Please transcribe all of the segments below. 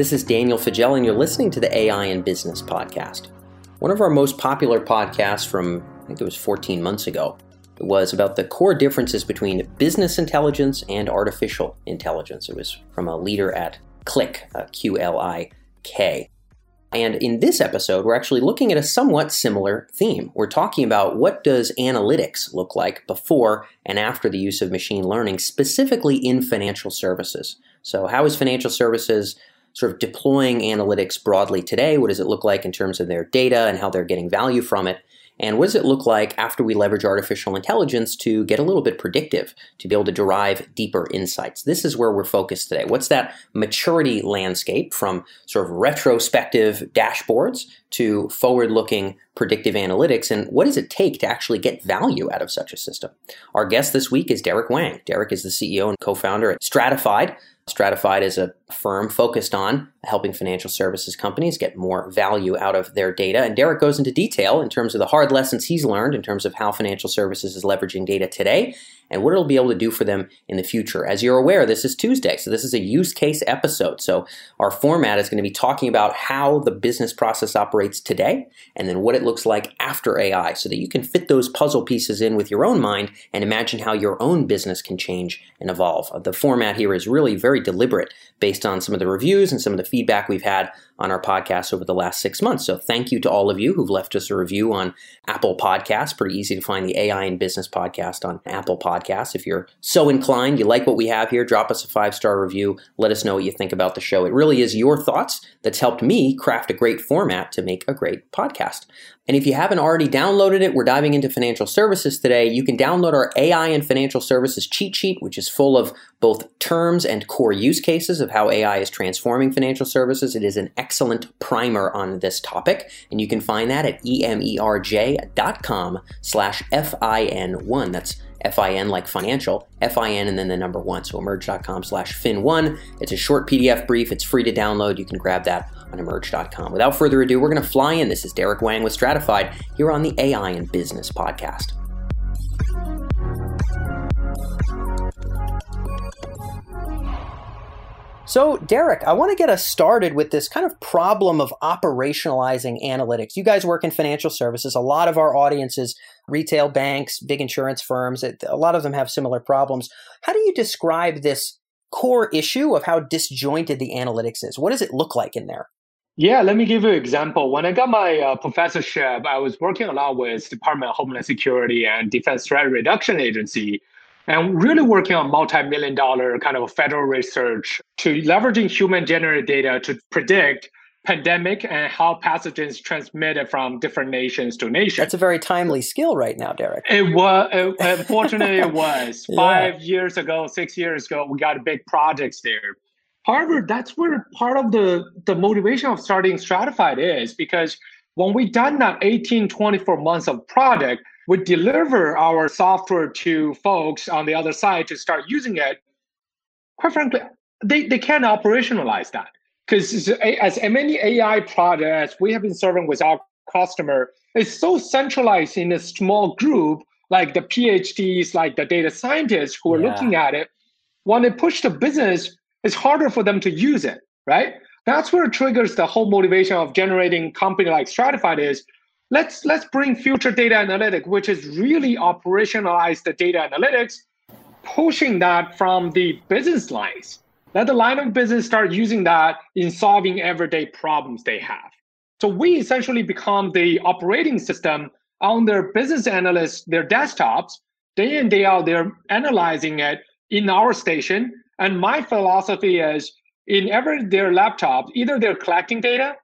This is Daniel Faggella, and you're listening to the AI in Business podcast. One of our most popular podcasts from, I think it was 14 months ago, was about the core differences between business intelligence and artificial intelligence. It was from a leader at Qlik, uh, Q L I K. And in this episode, we're actually looking at a somewhat similar theme. We're talking about what does analytics look like before and after the use of machine learning, specifically in financial services. So, how is financial services sort of deploying analytics broadly today? What does it look like in terms of their data and how they're getting value from it? And what does it look like after we leverage artificial intelligence to get a little bit predictive, to be able to derive deeper insights? This is where we're focused today. What's that maturity landscape from sort of retrospective dashboards to forward looking predictive analytics? And what does it take to actually get value out of such a system? Our guest this week is Derek Wang. Derek is the CEO and co founder at Stratifyd, Stratifyd is a firm focused on helping financial services companies get more value out of their data. And Derek goes into detail in terms of the hard lessons he's learned in terms of how financial services is leveraging data today and what it'll be able to do for them in the future. As you're aware, this is Tuesday, so this is a use case episode. So our format is going to be talking about how the business process operates today and then what it looks like after AI so that you can fit those puzzle pieces in with your own mind and imagine how your own business can change and evolve. Uh, the format here is really very deliberate based on some of the reviews and some of the feedback we've had on our podcast over the last six months. So thank you to all of you who've left us a review on Apple Podcasts. Pretty easy to find the AI in Business podcast on Apple Podcasts. If you're so inclined, you like what we have here, drop us a five star review. Let us know what you think about the show. It really is your thoughts that's helped me craft a great format to make a great podcast. And if you haven't already downloaded it, we're diving into financial services today. You can download our AI and financial services cheat sheet, which is full of both terms and core use cases of how AI is transforming financial services. It is an excellent primer on this topic, and you can find that at emerj.com slash FIN1. That's FIN like financial, FIN and then the number one. So emerj.com slash fin1. It's a short PDF brief. It's free to download. You can grab that on emerj.com. Without further ado, we're going to fly in. This is Derek Wang with Stratifyd here on the AI and Business podcast. So, Derek, I want to get us started with this kind of problem of operationalizing analytics. You guys work in financial services. A lot of our audiences, retail banks, big insurance firms, a lot of them have similar problems. How do you describe this core issue of how disjointed the analytics is? What does it look like in there? Yeah, let me give you an example. When I got my uh, professorship, I was working a lot with Department of Homeland Security and Defense Threat Reduction Agency and really working on multi-million dollar kind of federal research to leveraging human generated data to predict pandemic and how pathogens transmitted from different nations to nations. That's a very timely skill right now, Derek. It was, it, unfortunately, it was. yeah. Five years ago, six years ago, we got big projects there. However, that's where part of the, the motivation of starting Stratifyd is because when we done that 18, 24 months of product, we deliver our software to folks on the other side to start using it, quite frankly, they, they can't operationalize that. Because as many AI products we have been serving with our customer, it's so centralized in a small group, like the PhDs, like the data scientists who are yeah. looking at it. When they push the business, it's harder for them to use it, right? That's where it triggers the whole motivation of generating company like Stratifyd is let's let's bring future data analytic, which is really operationalize the data analytics, pushing that from the business lines. Let the line of business start using that in solving everyday problems they have. So we essentially become the operating system on their business analysts, their desktops, day in, day out, they're analyzing it in our station. And my philosophy is in every their laptop, either they're collecting data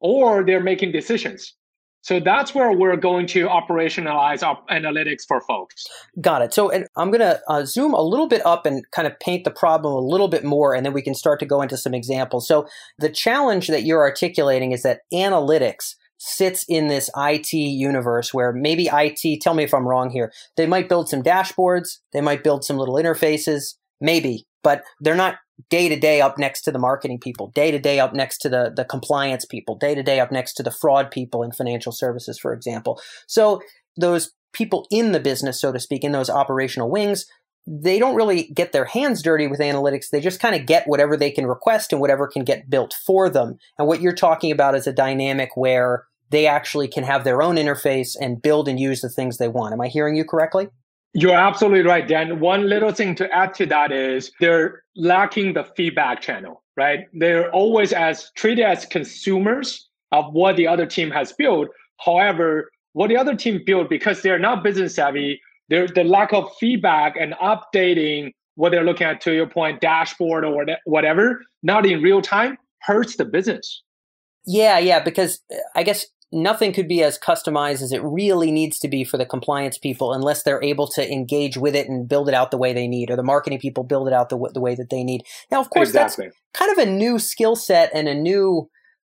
or they're making decisions. So that's where we're going to operationalize our analytics for folks. Got it. So I'm going to uh, zoom a little bit up and kind of paint the problem a little bit more, and then we can start to go into some examples. So the challenge that you're articulating is that analytics sits in this IT universe where maybe IT, tell me if I'm wrong here, they might build some dashboards, they might build some little interfaces, maybe, but they're not day to day up next to the marketing people, day to day up next to the, the compliance people, day to day up next to the fraud people in financial services, for example. So those people in the business, so to speak, in those operational wings, they don't really get their hands dirty with analytics. They just kind of get whatever they can request and whatever can get built for them. And what you're talking about is a dynamic where they actually can have their own interface and build and use the things they want. Am I hearing you correctly? You're absolutely right, Dan. One little thing to add to that is they're lacking the feedback channel, right? They're always as treated as consumers of what the other team has built. However, what the other team built, because they're not business savvy, they're the lack of feedback and updating what they're looking at to your point, dashboard or whatever, not in real time, hurts the business. Yeah, yeah, because uh, I guess nothing could be as customized as it really needs to be for the compliance people unless they're able to engage with it and build it out the way they need or the marketing people build it out the, the way that they need. Now of course exactly. that's kind of a new skill set and a new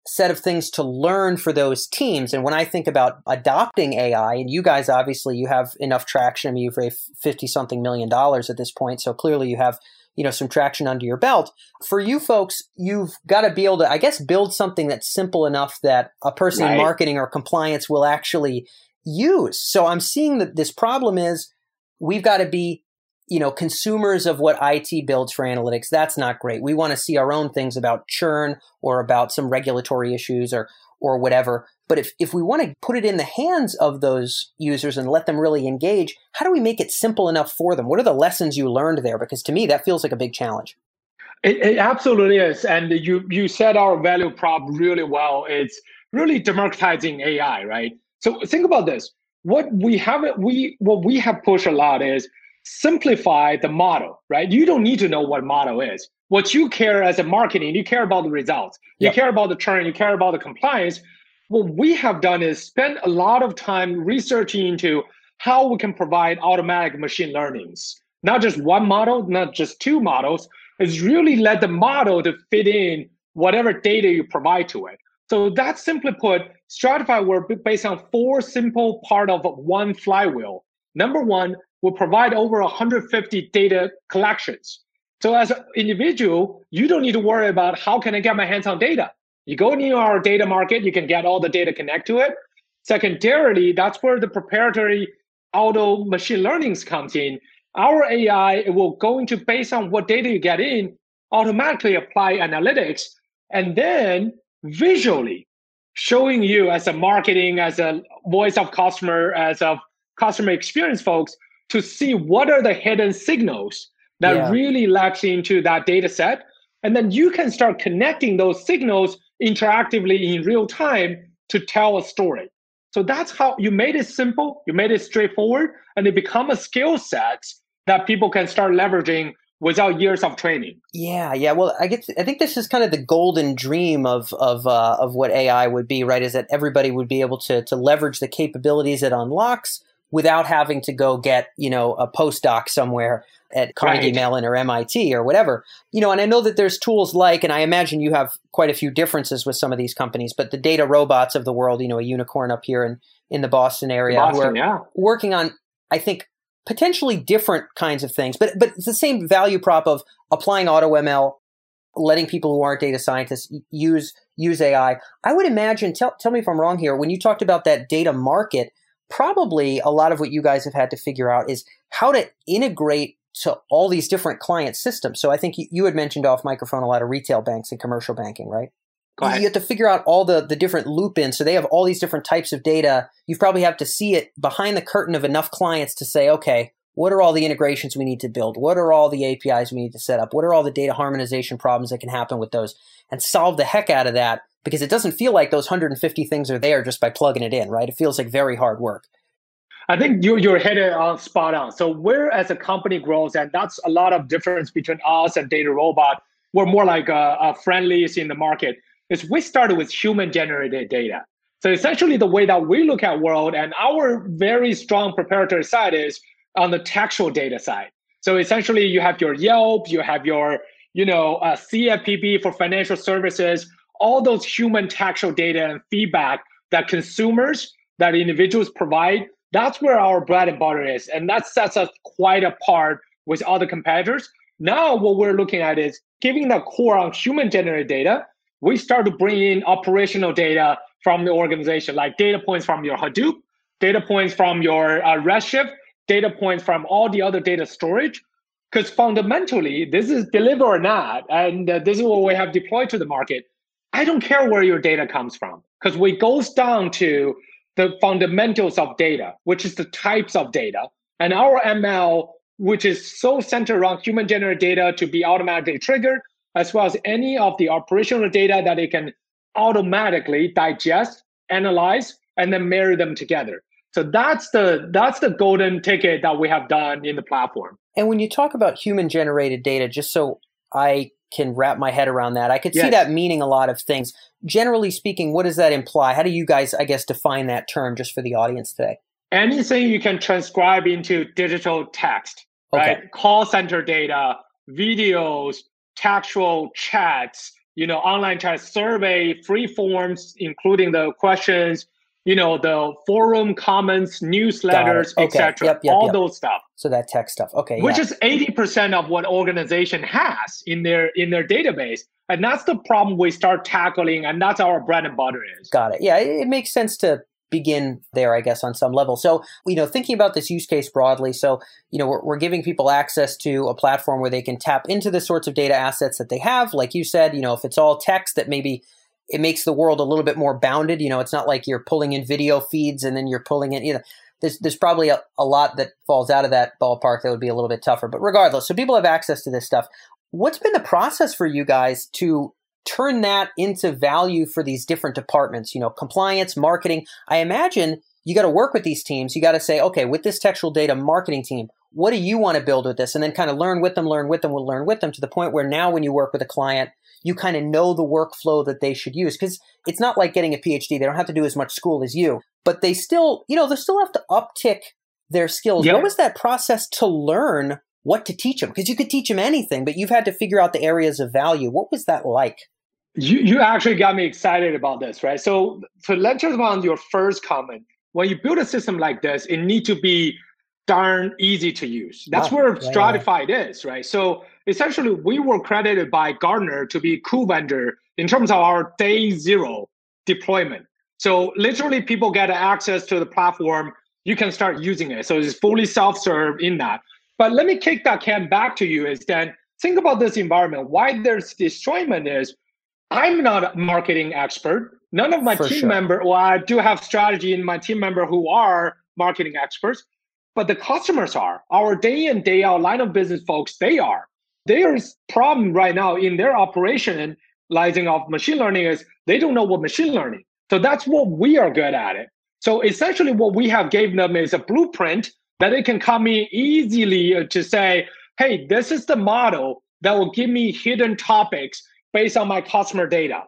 set of things to learn for those teams. And when i think about adopting ai and you guys obviously you have enough traction. I mean you've raised 50 something million dollars at this point so clearly you have you know some traction under your belt. For you folks you've got to be able to i guess build something that's simple enough that a person right. in marketing or compliance will actually use. So i'm seeing that this problem is we've got to be you know consumers of what IT builds for analytics. That's not great. We want to see our own things about churn or about some regulatory issues or or whatever but if, if we want to put it in the hands of those users and let them really engage, how do we make it simple enough for them? What are the lessons you learned there? Because to me, that feels like a big challenge. It, it absolutely is. And you, you said our value prop really well. It's really democratizing AI, right? So think about this. What we have we what we have pushed a lot is simplify the model, right? You don't need to know what model is. What you care as a marketing, you care about the results. You yep. care about the churn, you care about the compliance what we have done is spend a lot of time researching into how we can provide automatic machine learnings not just one model not just two models is really let the model to fit in whatever data you provide to it so that's simply put stratify we're based on four simple part of one flywheel number one will provide over 150 data collections so as an individual you don't need to worry about how can i get my hands on data you go into our data market, you can get all the data connect to it. Secondarily, that's where the proprietary auto machine learnings comes in. Our AI will go into based on what data you get in, automatically apply analytics, and then visually showing you as a marketing, as a voice of customer, as a customer experience folks to see what are the hidden signals that yeah. really lacks into that data set. And then you can start connecting those signals interactively in real time to tell a story. So that's how you made it simple, you made it straightforward, and it become a skill set that people can start leveraging without years of training. Yeah, yeah. Well, I get. I think this is kind of the golden dream of of uh, of what AI would be, right? Is that everybody would be able to to leverage the capabilities it unlocks without having to go get you know a postdoc somewhere at Carnegie right. Mellon or MIT or whatever. You know, and I know that there's tools like, and I imagine you have quite a few differences with some of these companies, but the DataRobots of the world, you know, a unicorn up here in in the Boston area, Boston, yeah. working on, I think, potentially different kinds of things, but but it's the same value prop of applying AutoML, letting people who aren't data scientists use use AI. I would imagine. Tell tell me if I'm wrong here. When you talked about that data market, probably a lot of what you guys have had to figure out is how to integrate to all these different client systems. So I think you, you had mentioned off microphone a lot of retail banks and commercial banking, right? You have to figure out all the, the different loop ins. So they have all these different types of data. You probably have to see it behind the curtain of enough clients to say, okay, what are all the integrations we need to build? What are all the APIs we need to set up? What are all the data harmonization problems that can happen with those? And solve the heck out of that because it doesn't feel like those 150 things are there just by plugging it in, right? It feels like very hard work. I think you, you're headed on spot on. So where as a company grows, and that's a lot of difference between us and DataRobot, we're more like a, a friendliest in the market, is we started with human generated data. So essentially the way that we look at world and our very strong proprietary side is on the textual data side. So essentially you have your Yelp, you have your, you know, uh, CFPB for financial services, all those human textual data and feedback that consumers, that individuals provide that's where our bread and butter is. And that sets us quite apart with other competitors. Now, what we're looking at is giving the core on human generated data. We start to bring in operational data from the organization, like data points from your Hadoop, data points from your uh, Redshift, data points from all the other data storage. Because fundamentally, this is deliver or not, and uh, this is what we have deployed to the market. I don't care where your data comes from because we goes down to the fundamentals of data, which is the types of data, and our ML, which is so centered around human generated data to be automatically triggered, as well as any of the operational data that it can automatically digest, analyze, and then marry them together. So that's the that's the golden ticket that we have done in the platform. And when you talk about human generated data, just so I can wrap my head around that, I could yes. see that meaning a lot of things. Generally speaking, what does that imply? How do you guys, I guess, define that term just for the audience today? Anything you can transcribe into digital text, okay. right? Call center data, videos, textual chats, you know, online chat survey, free forms, including the questions, you know, the forum comments, newsletters, okay. etc. Yep, yep, all yep. those stuff. So that tech stuff. Okay. Which yeah. is 80% of what organization has in their in their database. And that's the problem we start tackling, and that's our bread and butter is. Got it. Yeah, it, it makes sense to begin there, I guess, on some level. So, you know, thinking about this use case broadly, so, you know, we're, we're, giving people access to a platform where they can tap into the sorts of data assets that they have. Like you said, you know, if it's all text that maybe it makes the world a little bit more bounded. You know, it's not like you're pulling in video feeds and then you're pulling in, you know, there's, there's probably a, a lot that falls out of that ballpark that would be a little bit tougher. But regardless, so people have access to this stuff. What's been the process for you guys to turn that into value for these different departments? You know, compliance, marketing. I imagine you got to work with these teams. You got to say, okay, with this textual data marketing team, what do you want to build with this? And then kind of learn with them, learn with them, we'll learn with them to the point where now when you work with a client, you kind of know the workflow that they should use because it's not like getting a PhD. They don't have to do as much school as you, but they still, you know, they still have to uptick their skills. Yep. What was that process to learn what to teach them? Because you could teach them anything, but you've had to figure out the areas of value. What was that like? You, you actually got me excited about this, right? So, so let's just on your first comment. When you build a system like this, it need to be darn easy to use. That's where yeah, Stratifyd yeah. is, right? So essentially, we were credited by Gartner to be cool vendor in terms of our day zero deployment. So literally, people get access to the platform. You can start using it. So it's fully self-serve in that. But let me kick that can back to you. Is then think about this environment. Why there's disjointment is I'm not a marketing expert. None of my For team sure. member. Well, I do have strategy in my team member who are marketing experts but the customers are our day in day out line of business folks they are. There's problem right now in their operation lighting of machine learning is they don't know what machine learning. So that's what we are good at it. So essentially what we have gave them is a blueprint that they can come in easily uh, to say hey this is the model that will give me hidden topics based on my customer data.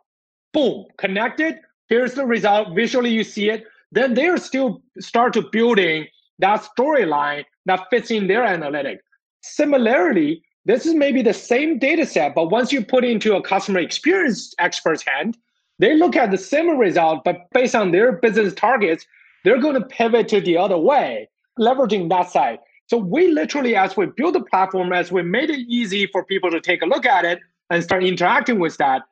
Boom connected. Here's the result. Visually you see it. Then they're still start to building that storyline that fits in their analytic. Similarly, this is maybe the same data set, but once you put into a customer experience expert's hand, they look at the same result, but based on their business targets, they're going to pivot to the other way, leveraging that side. So we literally, as we build the platform, as we made it easy for people to take a look at it and start interacting with that,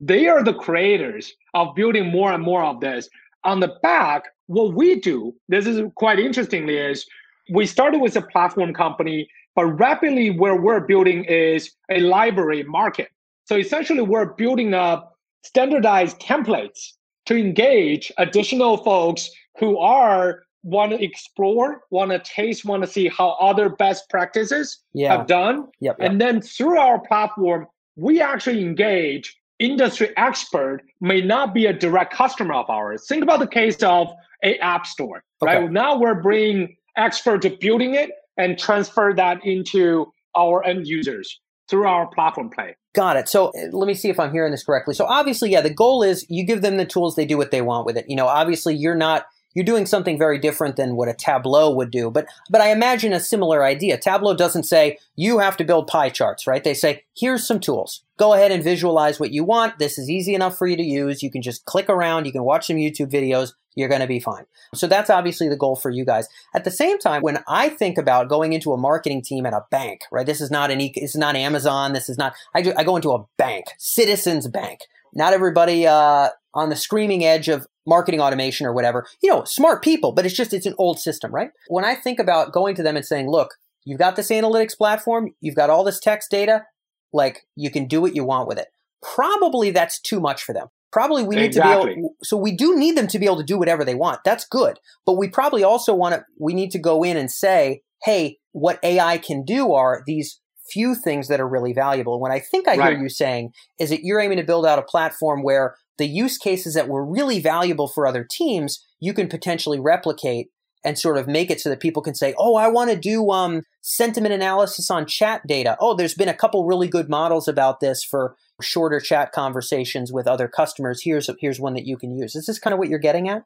they are the creators of building more and more of this. On the back, what we do, this is quite interestingly, is we started with a platform company, but rapidly where we're building is a library market. So essentially, we're building up standardized templates to engage additional folks who are want to explore, want to taste, want to see how other best practices yeah. have done. Yep, yep. And then through our platform, we actually engage industry expert may not be a direct customer of ours. Think about the case of a app store, okay. right? Now we're bringing expert to building it and transfer that into our end users through our platform play. Got it. So uh, let me see if I'm hearing this correctly. So obviously, yeah, the goal is you give them the tools, they do what they want with it. You know, obviously you're not you're doing something very different than what a Tableau would do. But but I imagine a similar idea. Tableau doesn't say you have to build pie charts, right? They say here's some tools. Go ahead and visualize what you want. This is easy enough for you to use. You can just click around. You can watch some YouTube videos. You're going to be fine. So that's obviously the goal for you guys. At the same time, when I think about going into a marketing team at a bank, right? This is not an, this is not Amazon. This is not, I, do, I go into a bank, Citizens Bank. Not everybody, uh, on the screaming edge of marketing automation or whatever, you know, smart people, but it's just, it's an old system, right? When I think about going to them and saying, look, you've got this analytics platform, you've got all this text data, like you can do what you want with it. Probably that's too much for them. Probably we need exactly. to be able, so we do need them to be able to do whatever they want. That's good. But we probably also want to, we need to go in and say, hey, what AI can do are these few things that are really valuable. And what I think I right. hear you saying is that you're aiming to build out a platform where the use cases that were really valuable for other teams, you can potentially replicate and sort of make it so that people can say, "Oh, I want to do um, sentiment analysis on chat data." Oh, there's been a couple really good models about this for shorter chat conversations with other customers. Here's here's one that you can use. Is this kind of what you're getting at?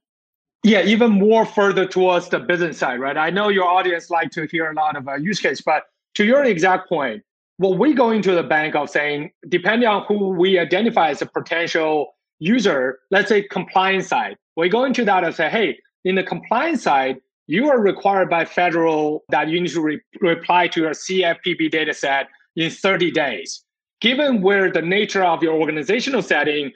Yeah, even more further towards the business side, right? I know your audience like to hear a lot of uh, use case, but to your exact point, what we go into the bank of saying, depending on who we identify as a potential user, let's say compliance side, we go into that and say, hey, in the compliance side, you are required by federal that you need to re- reply to your CFPB data set in 30 days. Given where the nature of your organizational setting,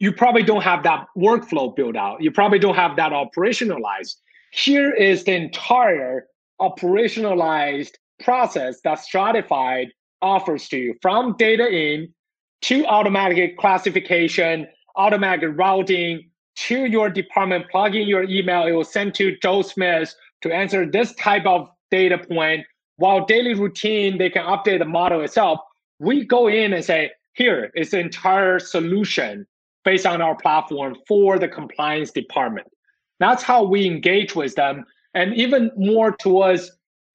you probably don't have that workflow built out. You probably don't have that operationalized. Here is the entire operationalized process that Stratifyd offers to you from data in to automatic classification, automatic routing, to your department, plug in your email, it will send to Joe Smith to answer this type of data point. While daily routine, they can update the model itself. We go in and say, here is the entire solution based on our platform for the compliance department. That's how we engage with them. And even more towards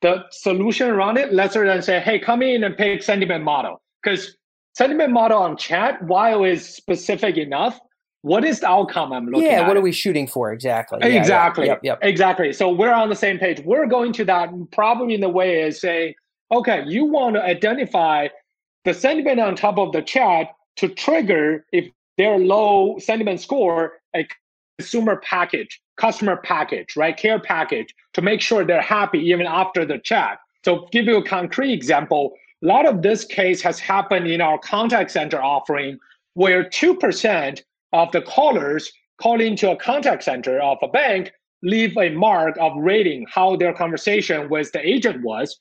the solution around it, lesser than say, hey, come in and pick sentiment model. Because sentiment model on chat, while is specific enough, what is the outcome I'm looking yeah, at? Yeah, what are we shooting for exactly? Exactly. Yeah, Yep, yep. Exactly. So we're on the same page. We're going to that problem in the way is saying, okay, you want to identify the sentiment on top of the chat to trigger if they're low sentiment score, a consumer package, customer package, right? Care package to make sure they're happy even after the chat. So give you a concrete example, a lot of this case has happened in our contact center offering where 2% of the callers calling to a contact center of a bank leave a mark of rating how their conversation with the agent was.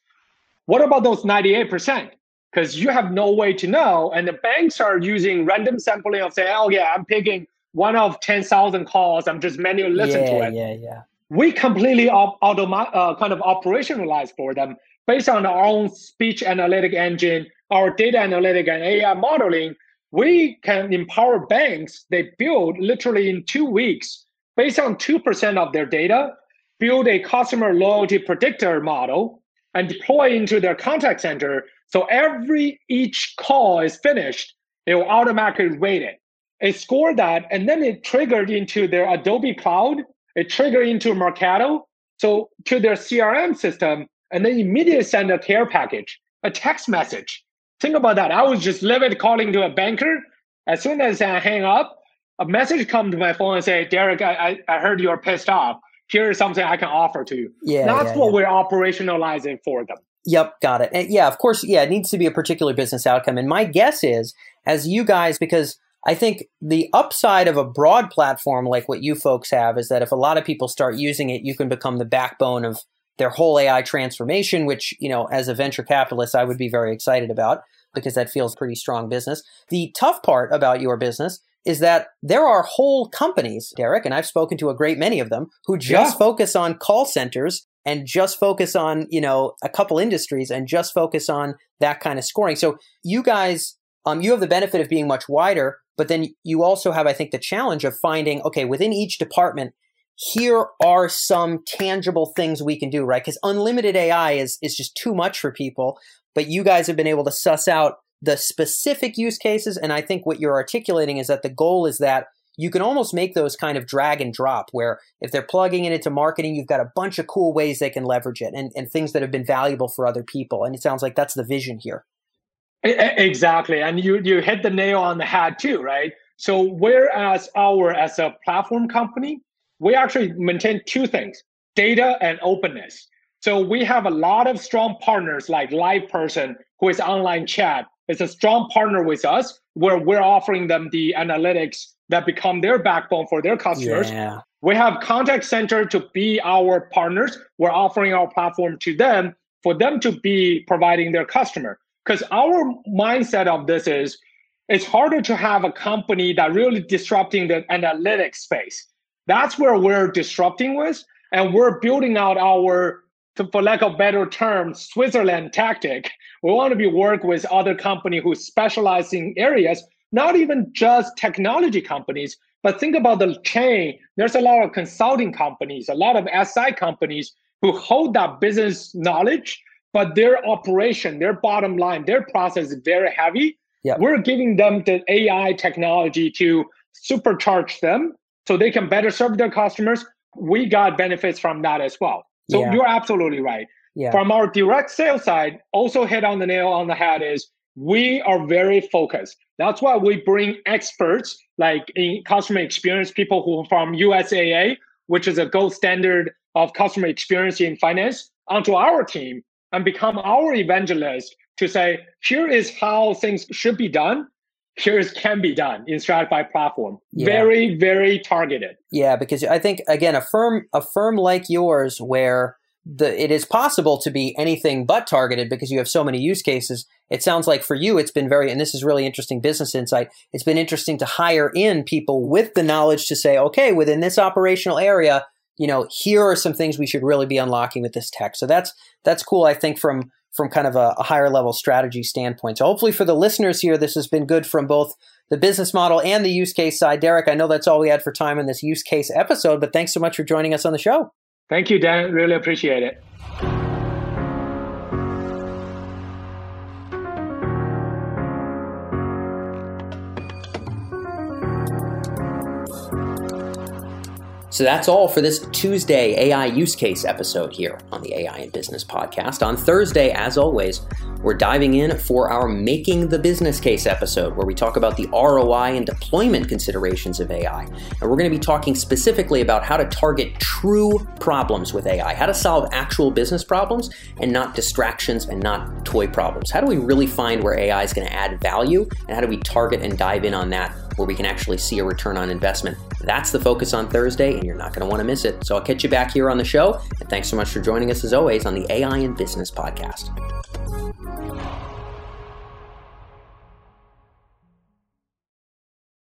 What about those 98%? Because you have no way to know. And the banks are using random sampling of saying, oh, yeah, I'm picking one of 10,000 calls. I'm just manually listening yeah, to it. Yeah, yeah. We completely op- automa- uh, kind of operationalize for them based on our own speech analytic engine, our data analytic and AI modeling we can empower banks they build literally in two weeks based on 2% of their data build a customer loyalty predictor model and deploy into their contact center so every each call is finished it will automatically rate it it scored that and then it triggered into their adobe cloud it triggered into marketo so to their crm system and then immediately send a care package a text message Think about that. I was just livid calling to a banker. As soon as I hang up, a message come to my phone and say, Derek, I, I heard you're pissed off. Here is something I can offer to you. Yeah, That's yeah, what yeah. we're operationalizing for them. Yep, got it. And yeah, of course, yeah, it needs to be a particular business outcome. And my guess is, as you guys, because I think the upside of a broad platform like what you folks have is that if a lot of people start using it, you can become the backbone of their whole AI transformation, which, you know, as a venture capitalist, I would be very excited about because that feels pretty strong business. The tough part about your business is that there are whole companies, Derek, and I've spoken to a great many of them who just yeah. focus on call centers and just focus on, you know, a couple industries and just focus on that kind of scoring. So you guys, um, you have the benefit of being much wider, but then you also have, I think, the challenge of finding, okay, within each department, here are some tangible things we can do, right? Because unlimited AI is is just too much for people. But you guys have been able to suss out the specific use cases, and I think what you're articulating is that the goal is that you can almost make those kind of drag and drop where if they're plugging it into marketing, you've got a bunch of cool ways they can leverage it and, and things that have been valuable for other people. And it sounds like that's the vision here. Exactly. And you you hit the nail on the head too, right? So whereas our as a platform company, we actually maintain two things data and openness. So we have a lot of strong partners like LivePerson, who is online chat, is a strong partner with us where we're offering them the analytics that become their backbone for their customers. Yeah. We have contact center to be our partners. We're offering our platform to them for them to be providing their customer. Because our mindset of this is it's harder to have a company that really disrupting the analytics space. That's where we're disrupting with, and we're building out our, for lack of better term, Switzerland tactic. We want to be work with other company who specialize in areas, not even just technology companies, but think about the chain. There's a lot of consulting companies, a lot of SI companies who hold that business knowledge, but their operation, their bottom line, their process is very heavy. Yep. We're giving them the AI technology to supercharge them so they can better serve their customers. We got benefits from that as well. So yeah. you're absolutely right. Yeah. From our direct sales side, also hit on the nail on the head is we are very focused. That's why we bring experts like in customer experience, people who from USAA, which is a gold standard of customer experience in finance, onto our team and become our evangelist to say, here is how things should be done. Here is can be done in Stratify platform. Yeah. Very, very targeted. Yeah, because I think again, a firm a firm like yours where the it is possible to be anything but targeted because you have so many use cases. It sounds like for you, it's been very, and this is really interesting business insight. It's been interesting to hire in people with the knowledge to say, okay, within this operational area, you know, here are some things we should really be unlocking with this tech. So that's that's cool. I think from from kind of a, a higher level strategy standpoint. So hopefully for the listeners here, this has been good from both the business model and the use case side. Derek, I know that's all we had for time in this use case episode, but thanks so much for joining us on the show. Thank you, Dan. Really appreciate it. So that's all for this Tuesday AI use case episode here on the AI in Business podcast. On Thursday, as always, we're diving in for our Making the Business Case episode, where we talk about the ROI and deployment considerations of AI. And we're going to be talking specifically about how to target true problems with AI, how to solve actual business problems and not distractions and not toy problems. How do we really find where AI is going to add value, and how do we target and dive in on that where we can actually see a return on investment. That's the focus on Thursday, and you're not going to want to miss it. So I'll catch you back here on the show. And thanks so much for joining us, as always, on the AI and Business podcast. Oh.